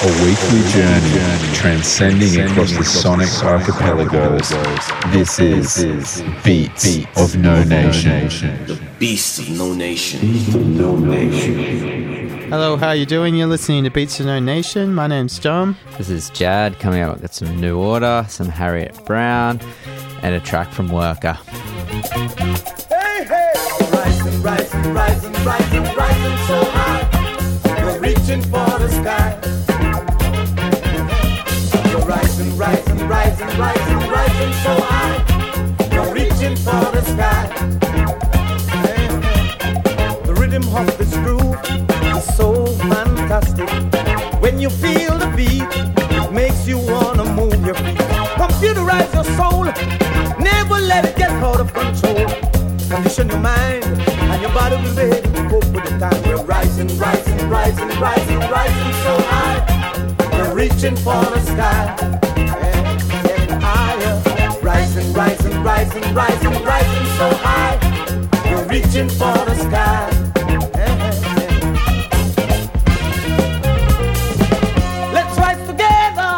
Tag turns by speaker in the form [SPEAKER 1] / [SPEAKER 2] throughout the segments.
[SPEAKER 1] A weekly journey transcending across the sonic archipelagos. This is Beats of No Nation.
[SPEAKER 2] The Beast of No Nation.
[SPEAKER 3] Hello, how you doing? You're listening to Beats of No Nation. My name's John.
[SPEAKER 4] This is Jad coming up with some New Order, some Harriet Brown, and a track from Worker.
[SPEAKER 5] Hey, hey! Rising, rising, rising, rising, rising so high. You're reaching for the sky. Rising, rising, rising, so high. You're reaching for the sky. The rhythm of this groove is so fantastic. When you feel the beat, it makes you wanna move your feet. Computerize your soul, never let it get out of control. Condition your mind, and your body will be able to cope with the time. We're rising, rising, rising, rising, rising so high. We're reaching for the sky. Rising, rising, rising, rising, rising so high. We're reaching for the sky. Let's rise together.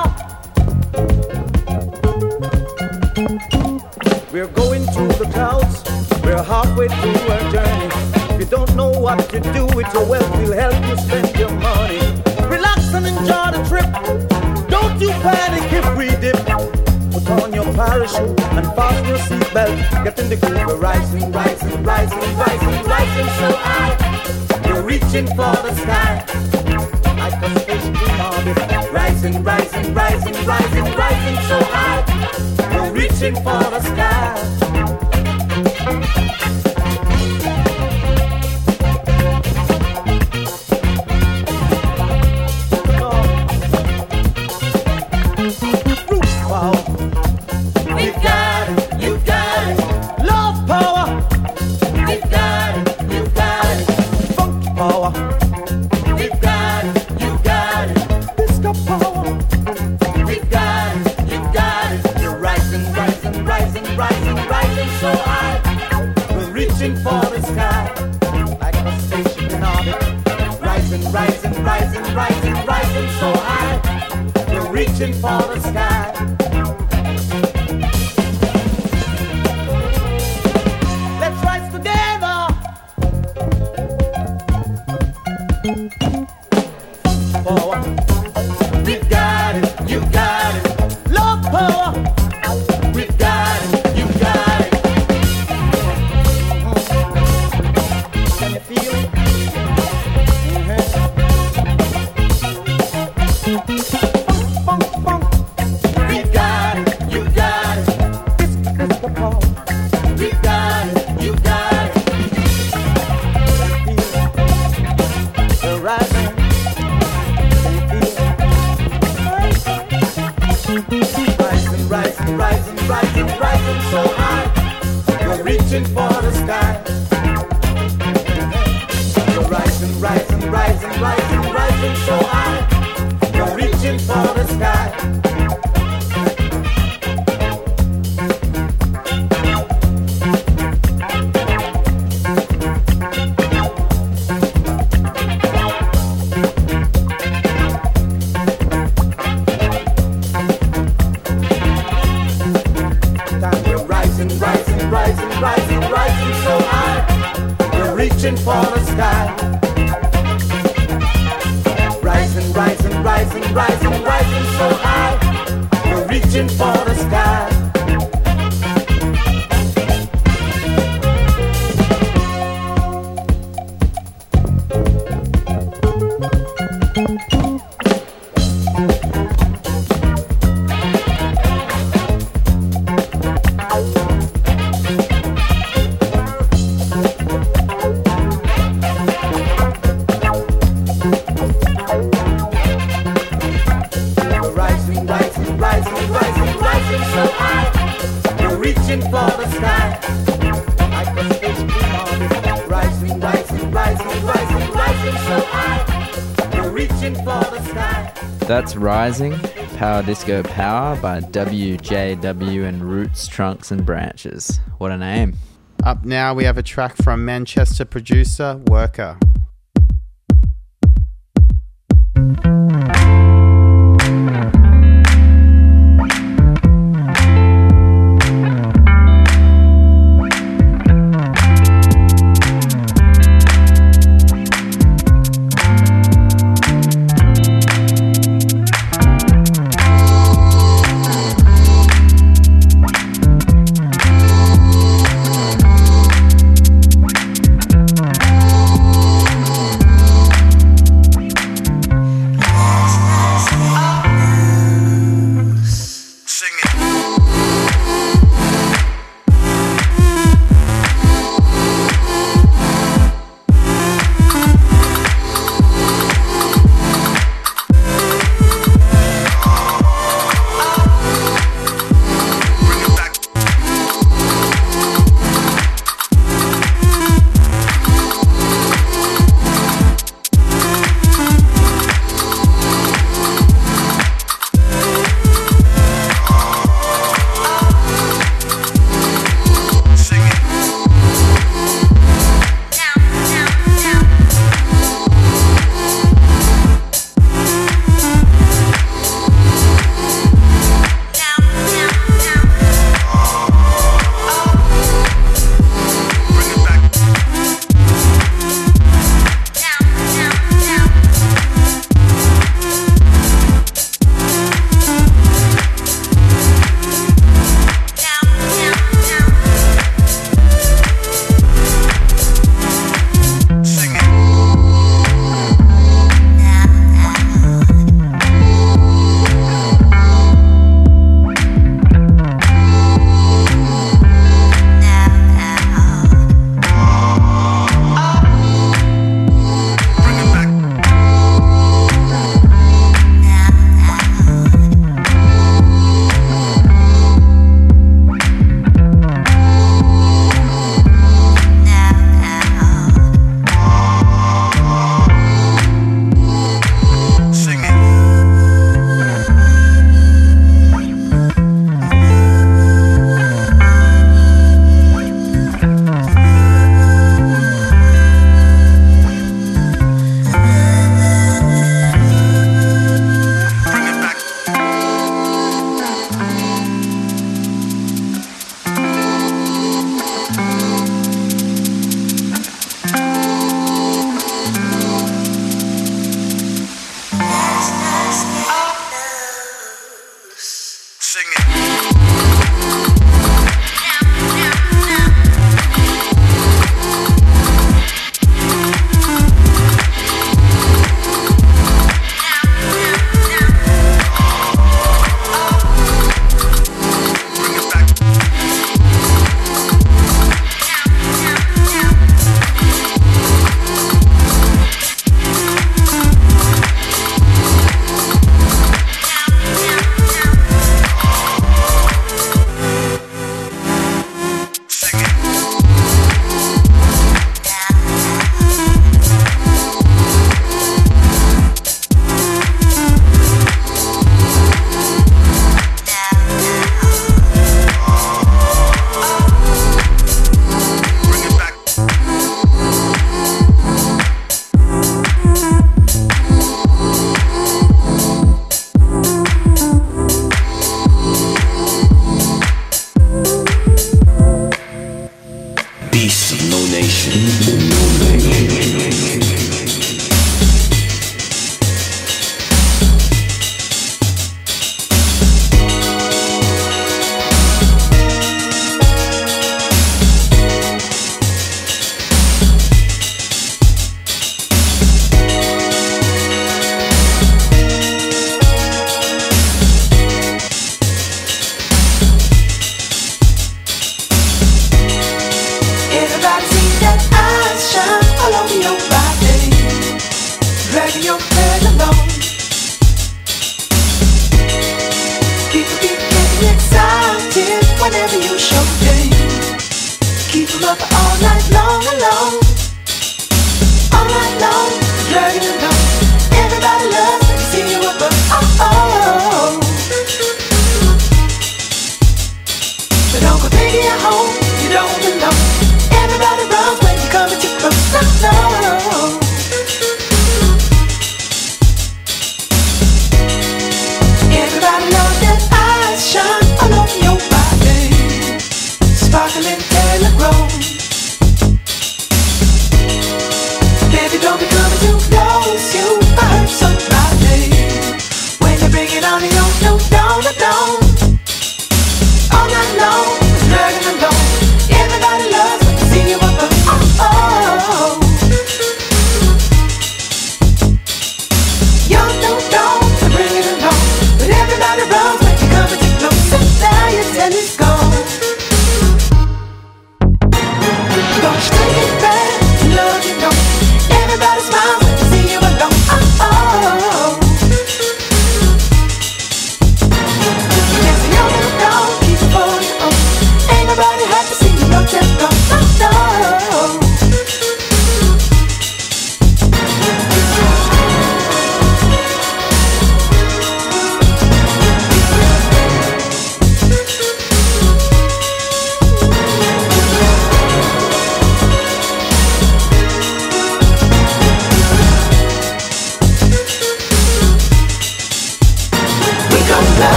[SPEAKER 5] We're going through the clouds. We're halfway through our journey. If you don't know what to do with your wealth, we'll help you spend your money. Relax and enjoy the trip. Don't you panic if we dip. On your parachute and fasten your seatbelt. Get in the groove. We're rising, rising, rising, rising, rising so high. We're reaching for the sky like a spaceship in orbit. Rising, rising, rising, rising, rising so high. We're reaching for the sky. Disco Power
[SPEAKER 4] by WJW and Roots, Trunks and Branches. What a name.
[SPEAKER 3] Up now, we have a track from Manchester producer Worker.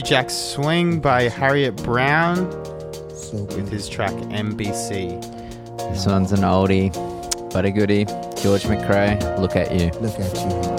[SPEAKER 3] Jack Swing by Harriet Brown so with his track MBC.
[SPEAKER 4] This one's an oldie, but a goodie. George McCrae, look at you.
[SPEAKER 2] Look at you.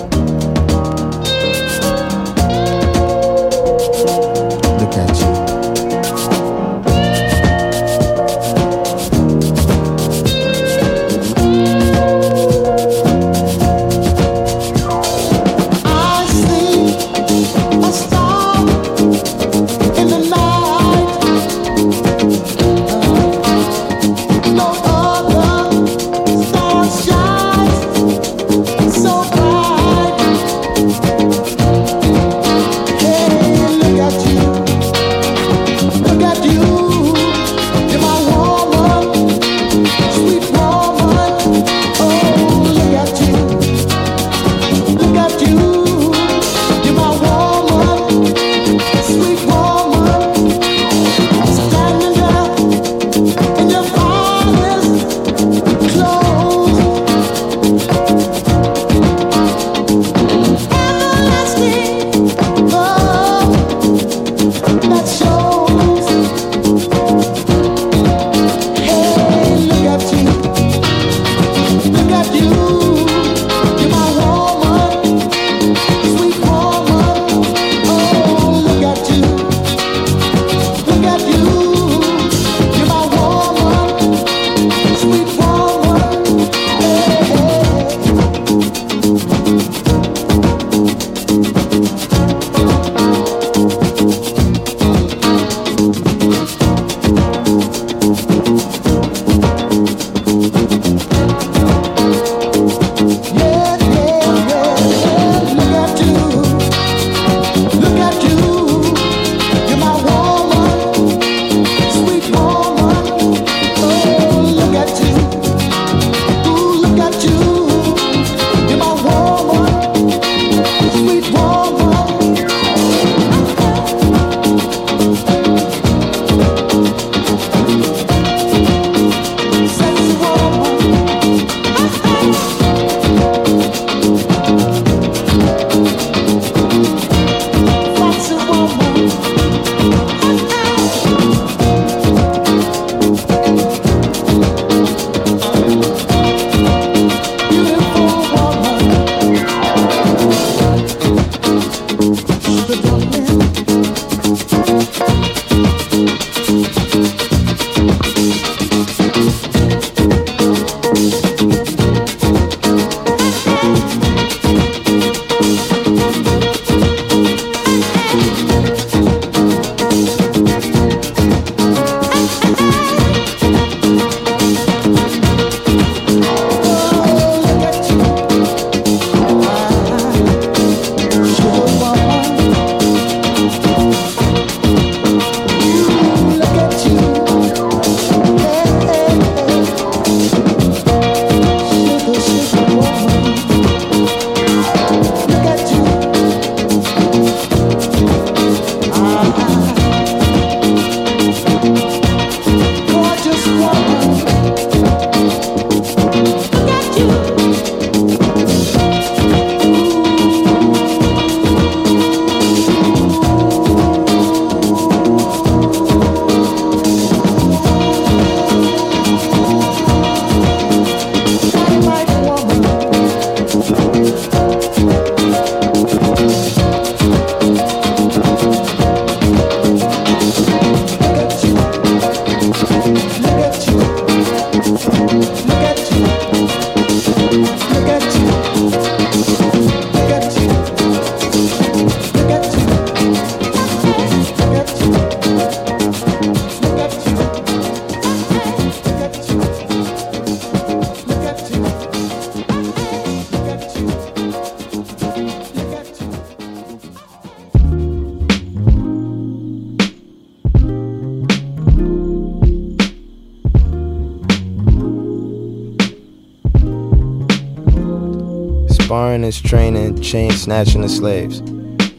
[SPEAKER 6] Is training, chain snatching the slaves.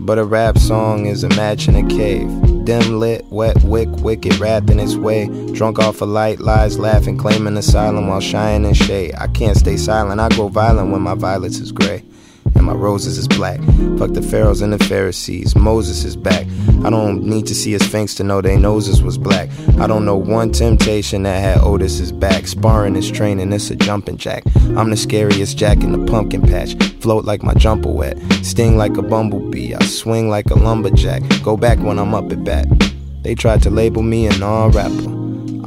[SPEAKER 6] But a rap song is a match in a cave. Dim lit, wet wick, wicked wrapped in its way. Drunk off a light, lies laughing, claiming asylum while shying in shade. I can't stay silent, I go violent when my violets is gray and my roses is black. Fuck the pharaohs and the Pharisees. Moses is back. I don't need to see his sphinx to know they noses was black. I don't know one temptation that had Otis's back. Sparring is training, it's a jumping jack. I'm the scariest jack in the pumpkin patch. Float like my jumper wet. Sting like a bumblebee. I swing like a lumberjack. Go back when I'm up at bat. They tried to label me a non-rapper.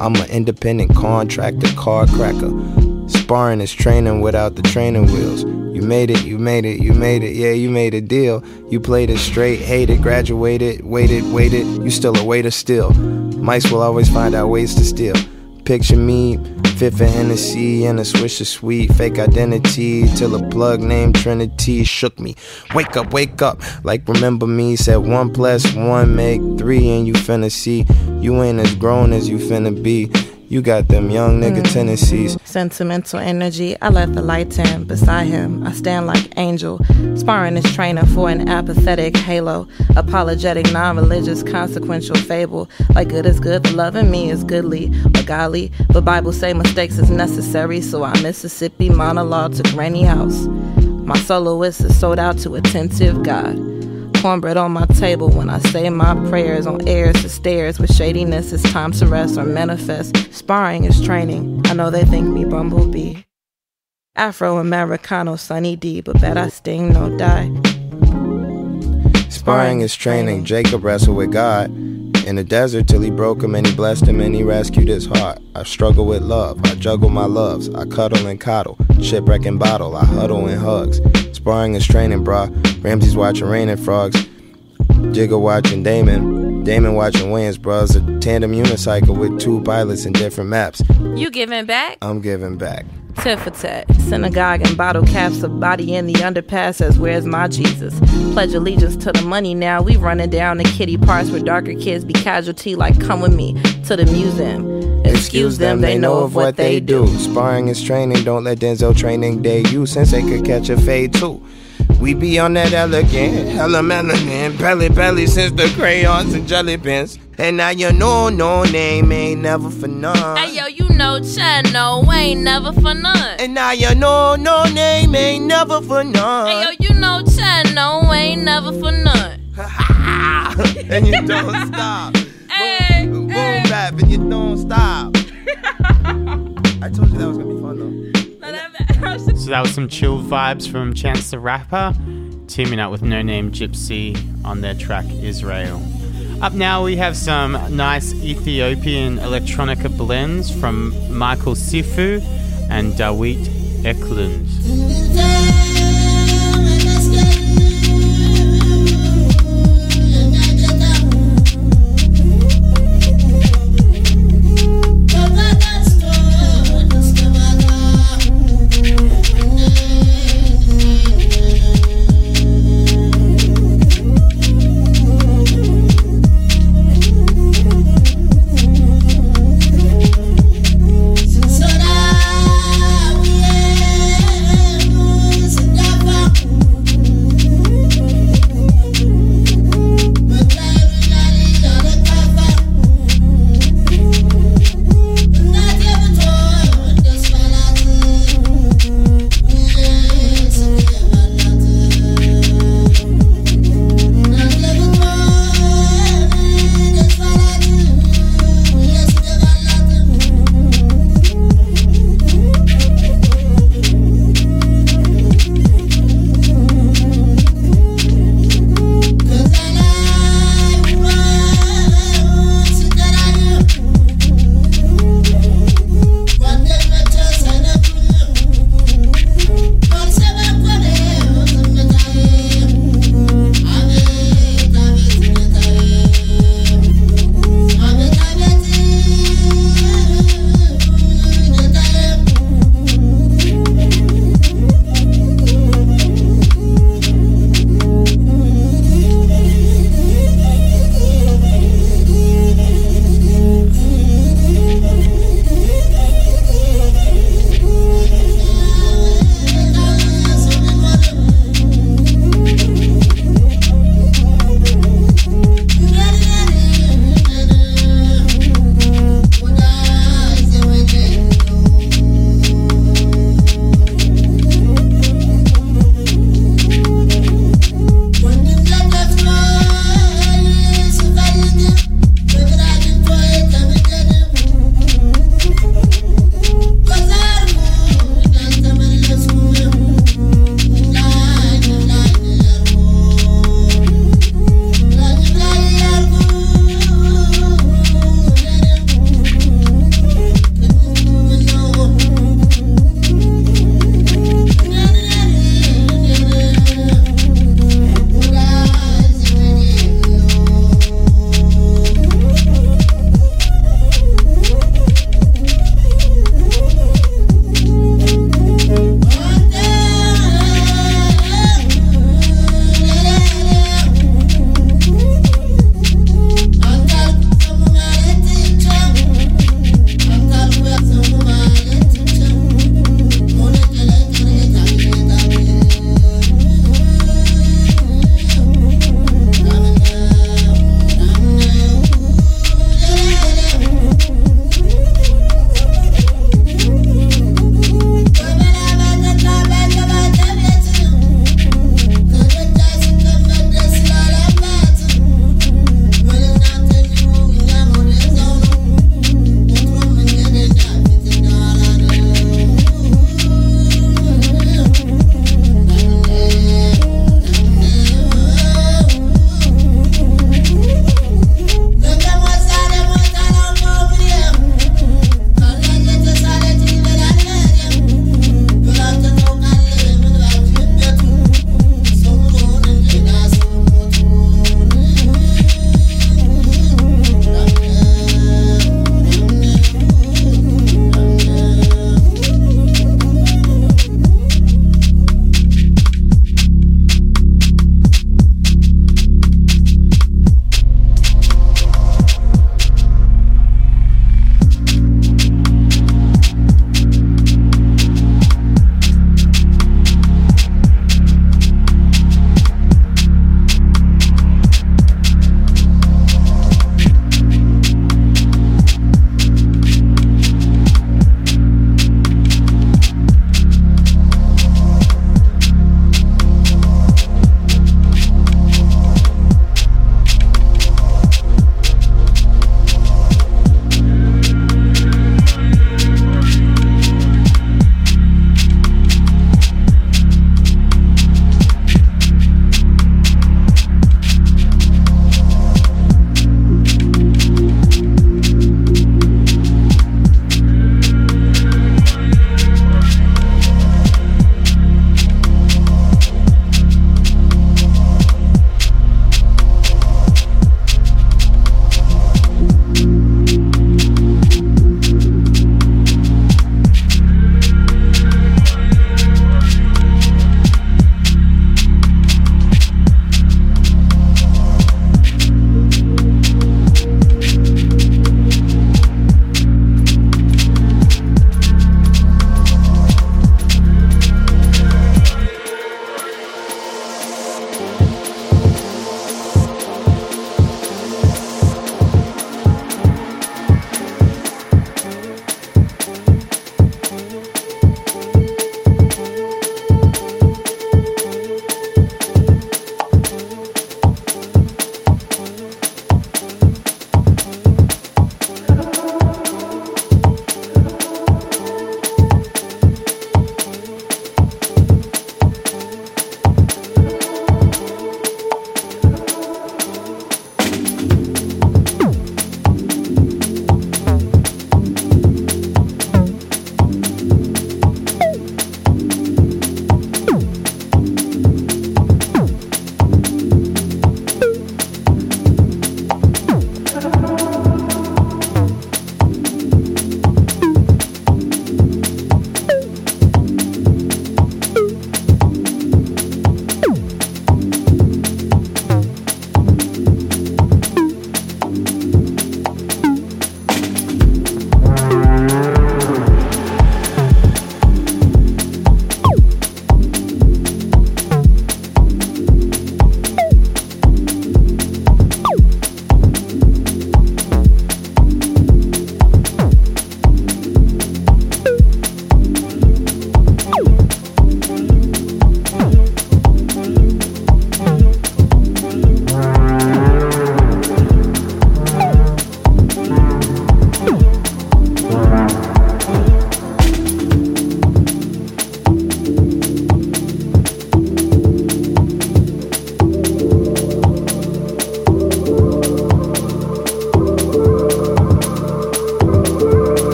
[SPEAKER 6] I'm an independent contractor, car cracker. Sparring is training without the training wheels. You made it, you made it, you made it, yeah, you made a deal. You played it straight, hated, graduated, waited, waited. You still a waiter still. Mice will always find out ways to steal. Picture me, fit for Hennessy and a swish of sweet fake identity till a plug named Trinity shook me. Wake up, wake up, like remember me. Said one plus one make three, and you finna see you ain't as grown as you finna be. You got them young nigga mm. tendencies.
[SPEAKER 7] Sentimental energy, I let the lights in. Beside him, I stand like angel. Sparring his trainer for an apathetic halo. Apologetic, non religious, consequential fable. Like good is good, the loving me is goodly But godly. But Bible say mistakes is necessary, so I Mississippi monologue to granny house. My soloist is sold out to attentive God cornbread on my table when I say my prayers on airs to stairs with shadiness. It's time to rest or manifest. Sparring is training. I know they think me bumblebee. Afro Americano Sunny D, but bet I sting no die.
[SPEAKER 6] Sparring is training. Jacob wrestled with God in the desert till he broke him and he blessed him and he rescued his heart. I struggle with love. I juggle my loves. I cuddle and coddle. Shipwreck and bottle. I huddle in hugs. Sparring is training, brah. Ramsey's watching Raining Frogs. Jigga watching Damon. Damon watching Wayans, bros. A tandem unicycle with two pilots and different maps.
[SPEAKER 7] You giving back?
[SPEAKER 6] I'm giving back.
[SPEAKER 7] Tit for tat. Synagogue and bottle caps, of body in the underpass as Where's my Jesus? Pledge allegiance to the money now. We running down the kitty parts where darker kids be casualty, like come with me to the museum. Excuse them, they know of what they do.
[SPEAKER 6] Sparring is training, don't let Denzel training day you, since they could catch a fade too. We be on that elegant, hella melanin, belly belly since the crayons and jelly beans. And now you know no name ain't never for none.
[SPEAKER 7] Hey yo, you know Chano ain't never for none.
[SPEAKER 6] And now you know no name ain't never for none.
[SPEAKER 7] Hey yo, you know Chano ain't never for none.
[SPEAKER 6] and you don't stop.
[SPEAKER 7] Hey,
[SPEAKER 6] boom, boom
[SPEAKER 7] hey.
[SPEAKER 6] rap and you don't stop. I told you that was gonna be fun though.
[SPEAKER 3] So that was some chill vibes from Chance the Rapper, teaming up with Noname Gypsy on their track Israel. Up now we have some nice Ethiopian electronica blends from Mikael Seifu and Dawit Eklund.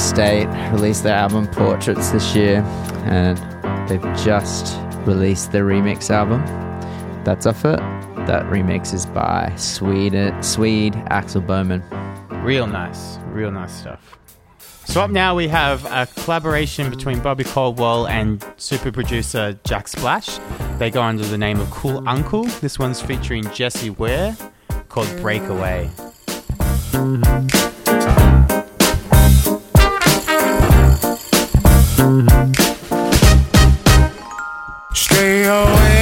[SPEAKER 4] State released their album Portraits this year, and they've just released their remix album. That's off it. That remix is by Swede, Swede Axel Boman.
[SPEAKER 3] Real nice, real nice stuff. So up now we have a collaboration between Bobby Caldwell and super producer Jack Splash. They go under the name of Cool Uncle. This one's featuring Jessie Ware called Breakaway.
[SPEAKER 8] Mm-hmm. Stay away,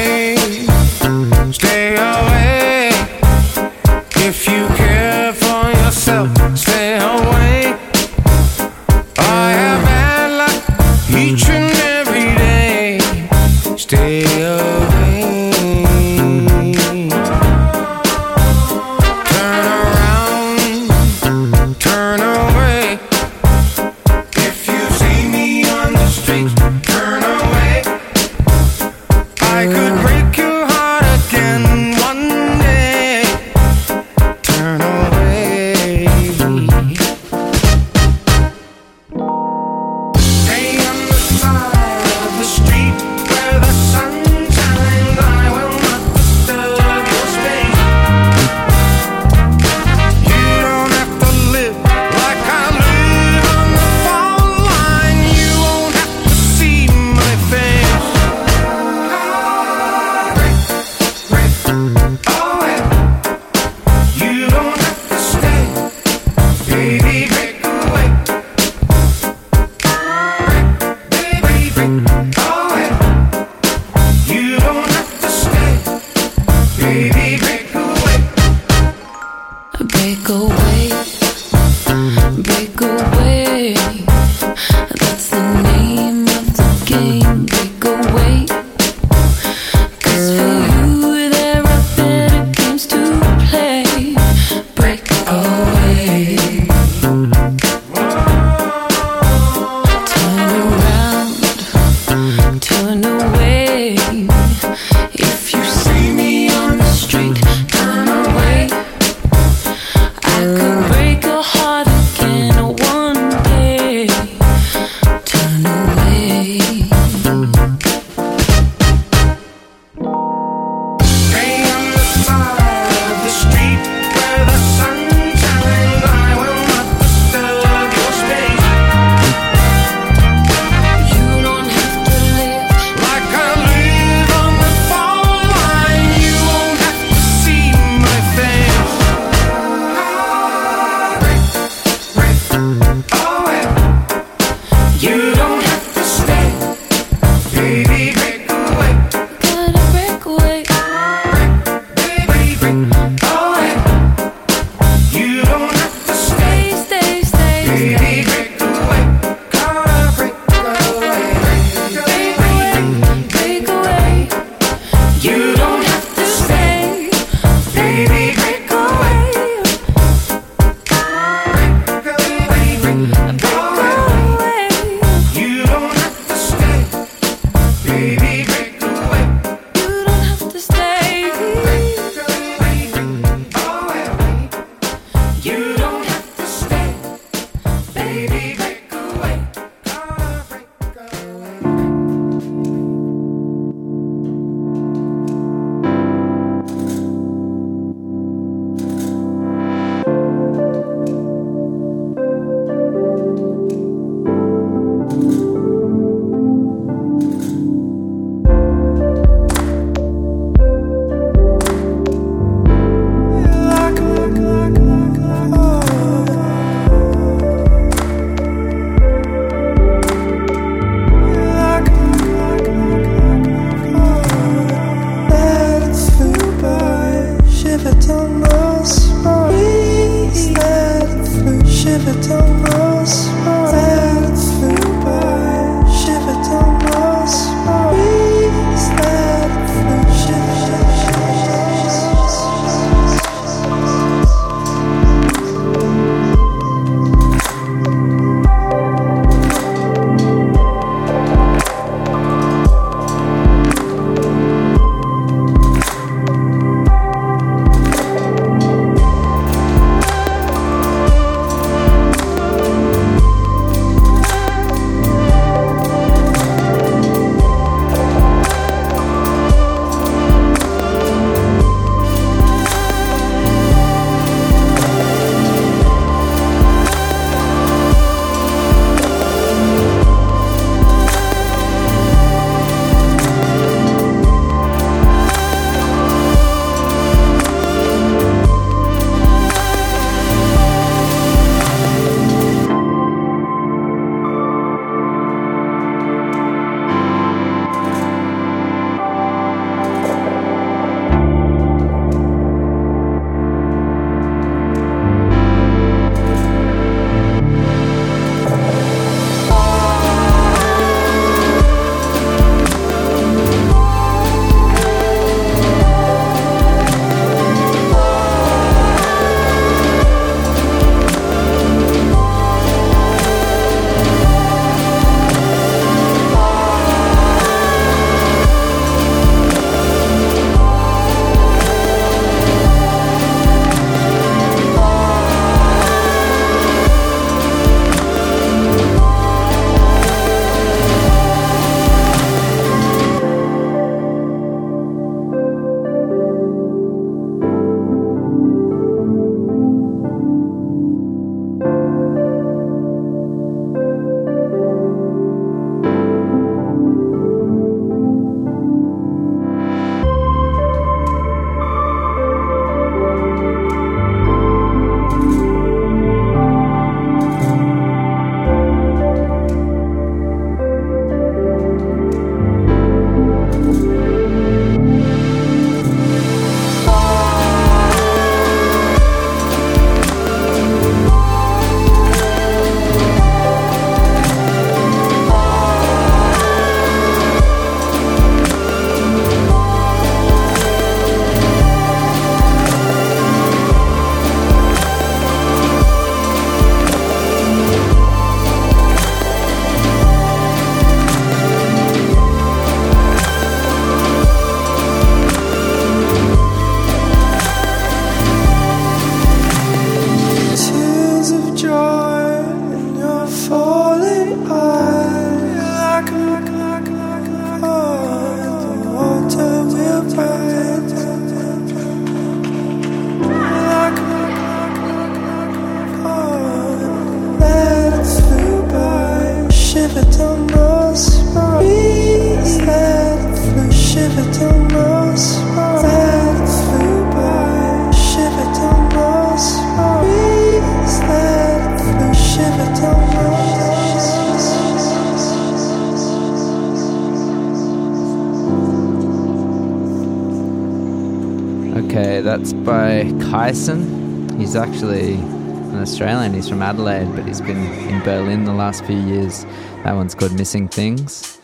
[SPEAKER 4] from Adelaide, but he's been in Berlin the last few years. That one's called Missing Things.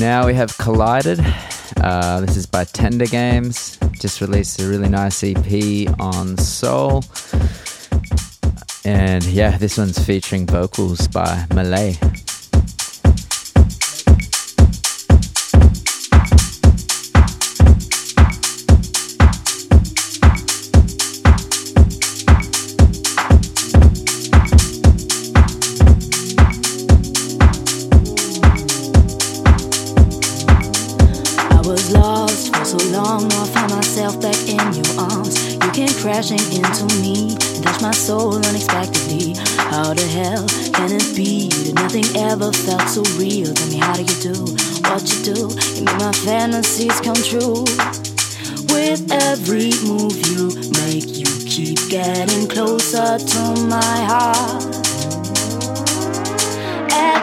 [SPEAKER 4] Now we have Collided. Uh, this is by Tender Games. Just released a really nice EP on Soul. And yeah, this one's featuring vocals by Malay.
[SPEAKER 9] Long, I found myself back in your arms. You came crashing into me touched my soul unexpectedly. How the hell can it be that nothing ever felt so real? Tell me, how do you do what you do? You make my fantasies come true. With every move you make, you keep getting closer to my heart.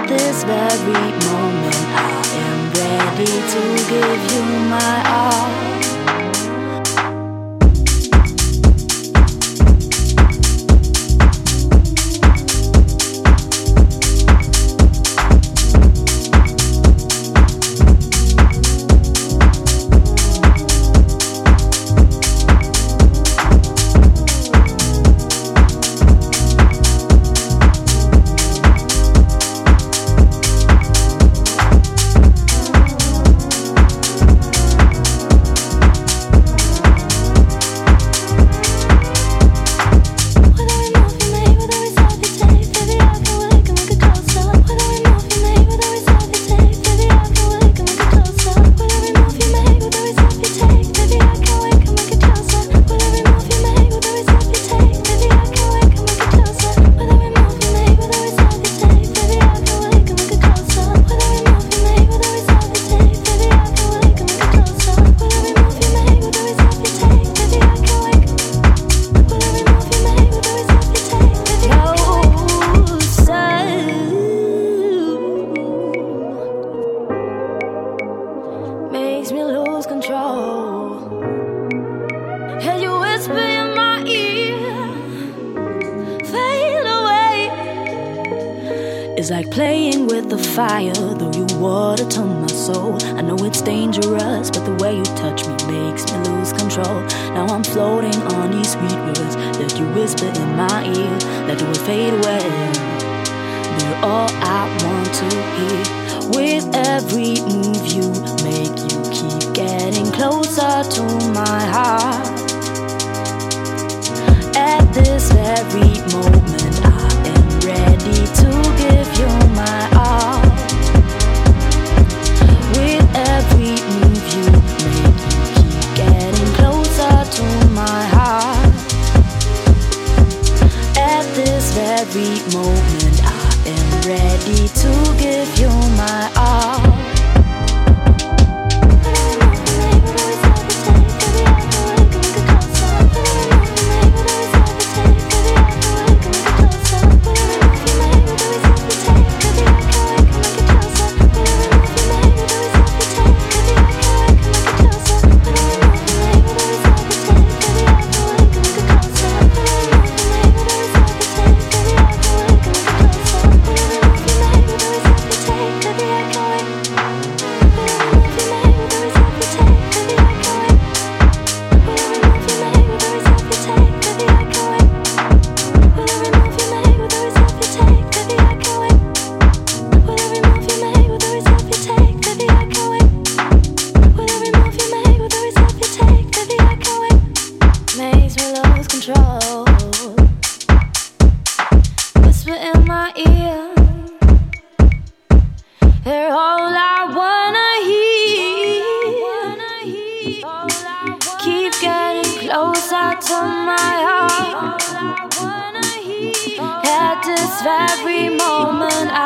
[SPEAKER 9] This very moment, I am ready to give you my all. Makes me lose control. And you whisper in my ear, fade away. It's like playing with the fire, though you water to my soul. I know it's dangerous, but the way you touch me makes me lose control. Now I'm floating on these sweet words that you whisper in my ear, that will fade away. They're all I want to hear. With every move you make, you keep getting closer to my heart. At this very moment, I am ready to give you my all. With every move you make, you keep getting closer to my heart. At this very moment, I am ready to give you my my ear. They're all I wanna hear. Keep getting closer to my heart. At this very moment, I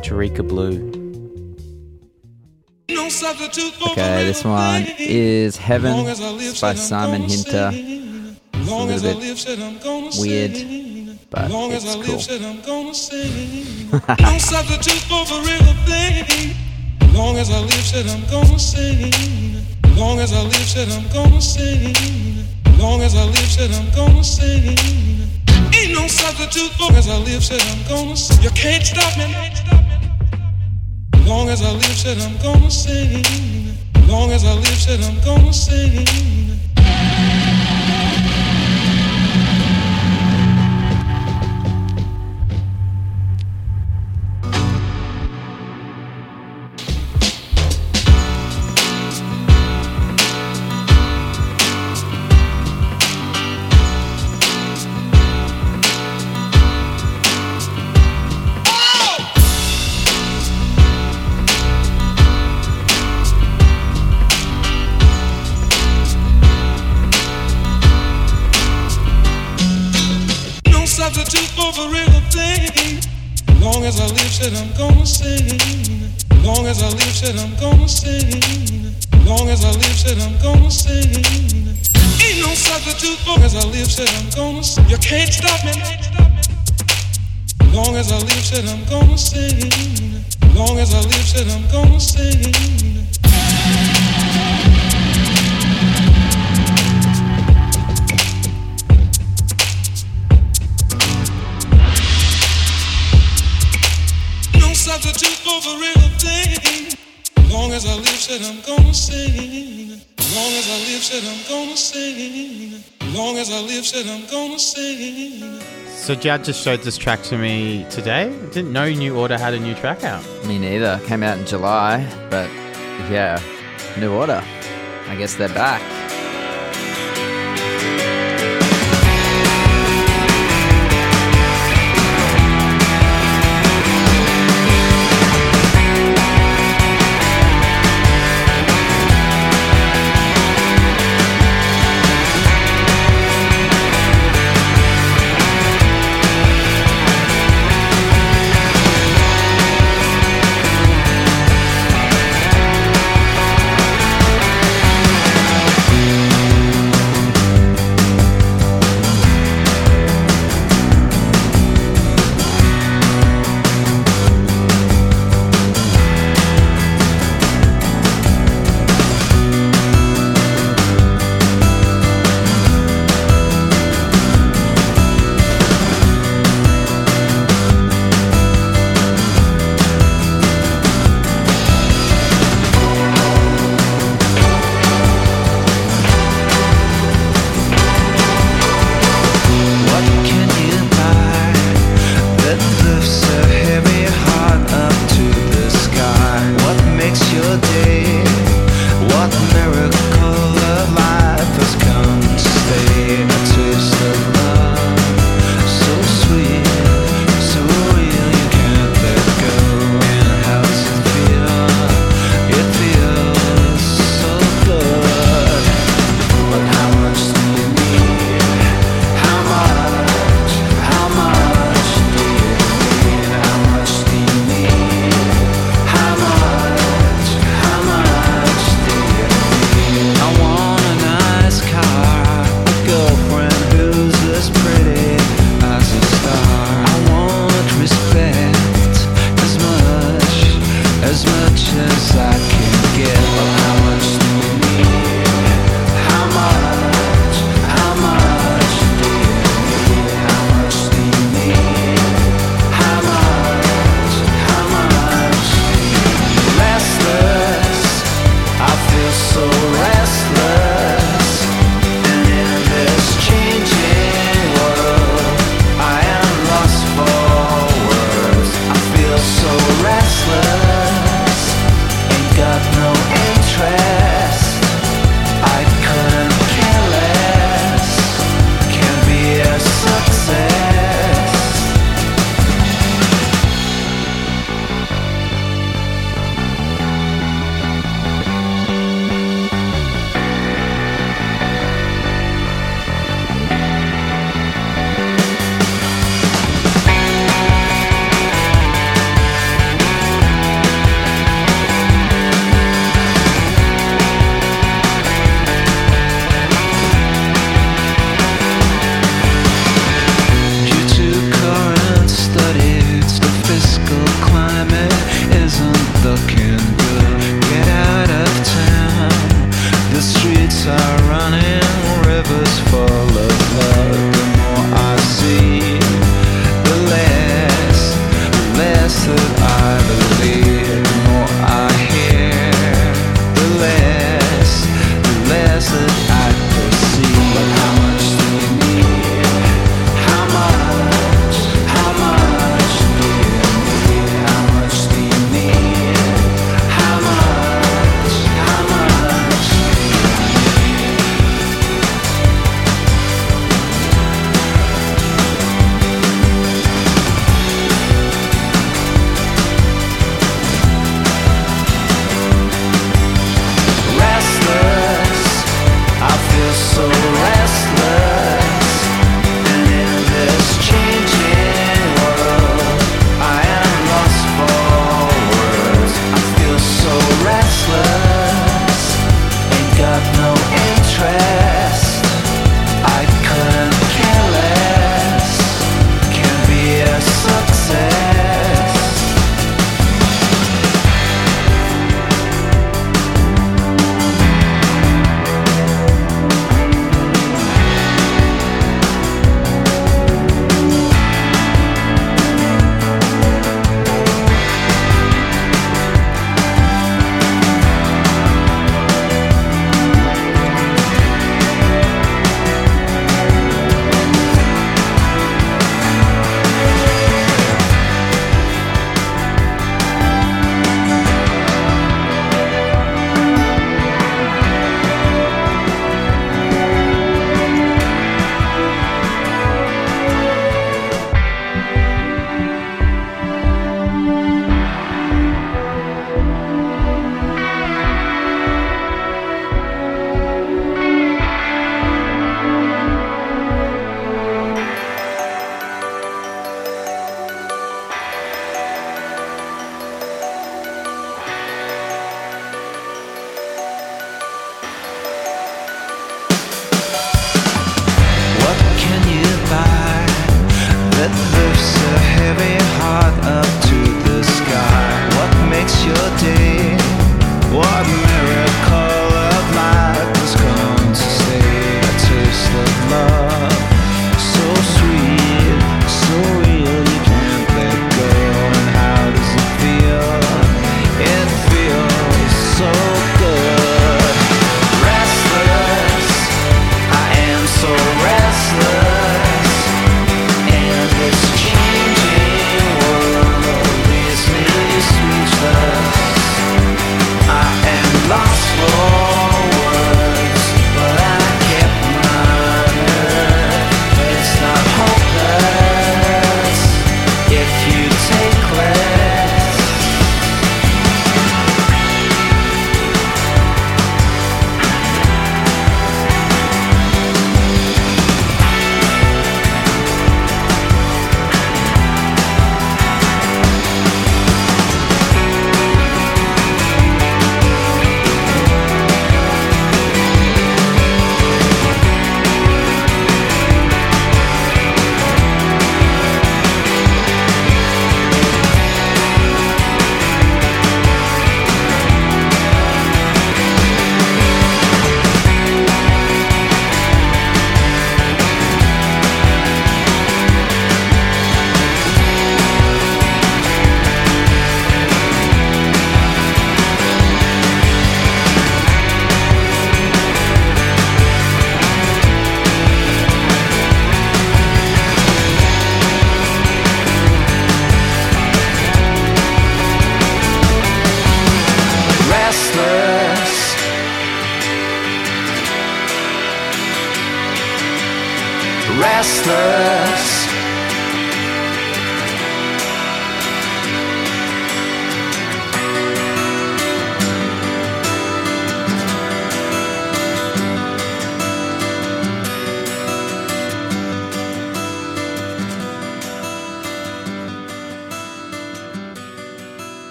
[SPEAKER 3] Tarika Blue.
[SPEAKER 4] Okay, this one is Heaven by Simon Hinter. It's a little bit weird, but it's cool.
[SPEAKER 10] no substitute for a real thing. Long as I live, said I'm gonna sing. Long as I live, said I'm gonna sing. Long as I live, said I'm gonna sing. Ain't no substitute for as I live, said I'm gonna sing. You can't stop me. Long as I live, said I'm gonna sing. Long as I live, said I'm gonna sing. Said I'm gonna sing.
[SPEAKER 3] So Jad just showed this track to me today. Didn't know New Order had a new track out.
[SPEAKER 4] Me neither. Came out in July, but yeah, New Order. I guess they're back.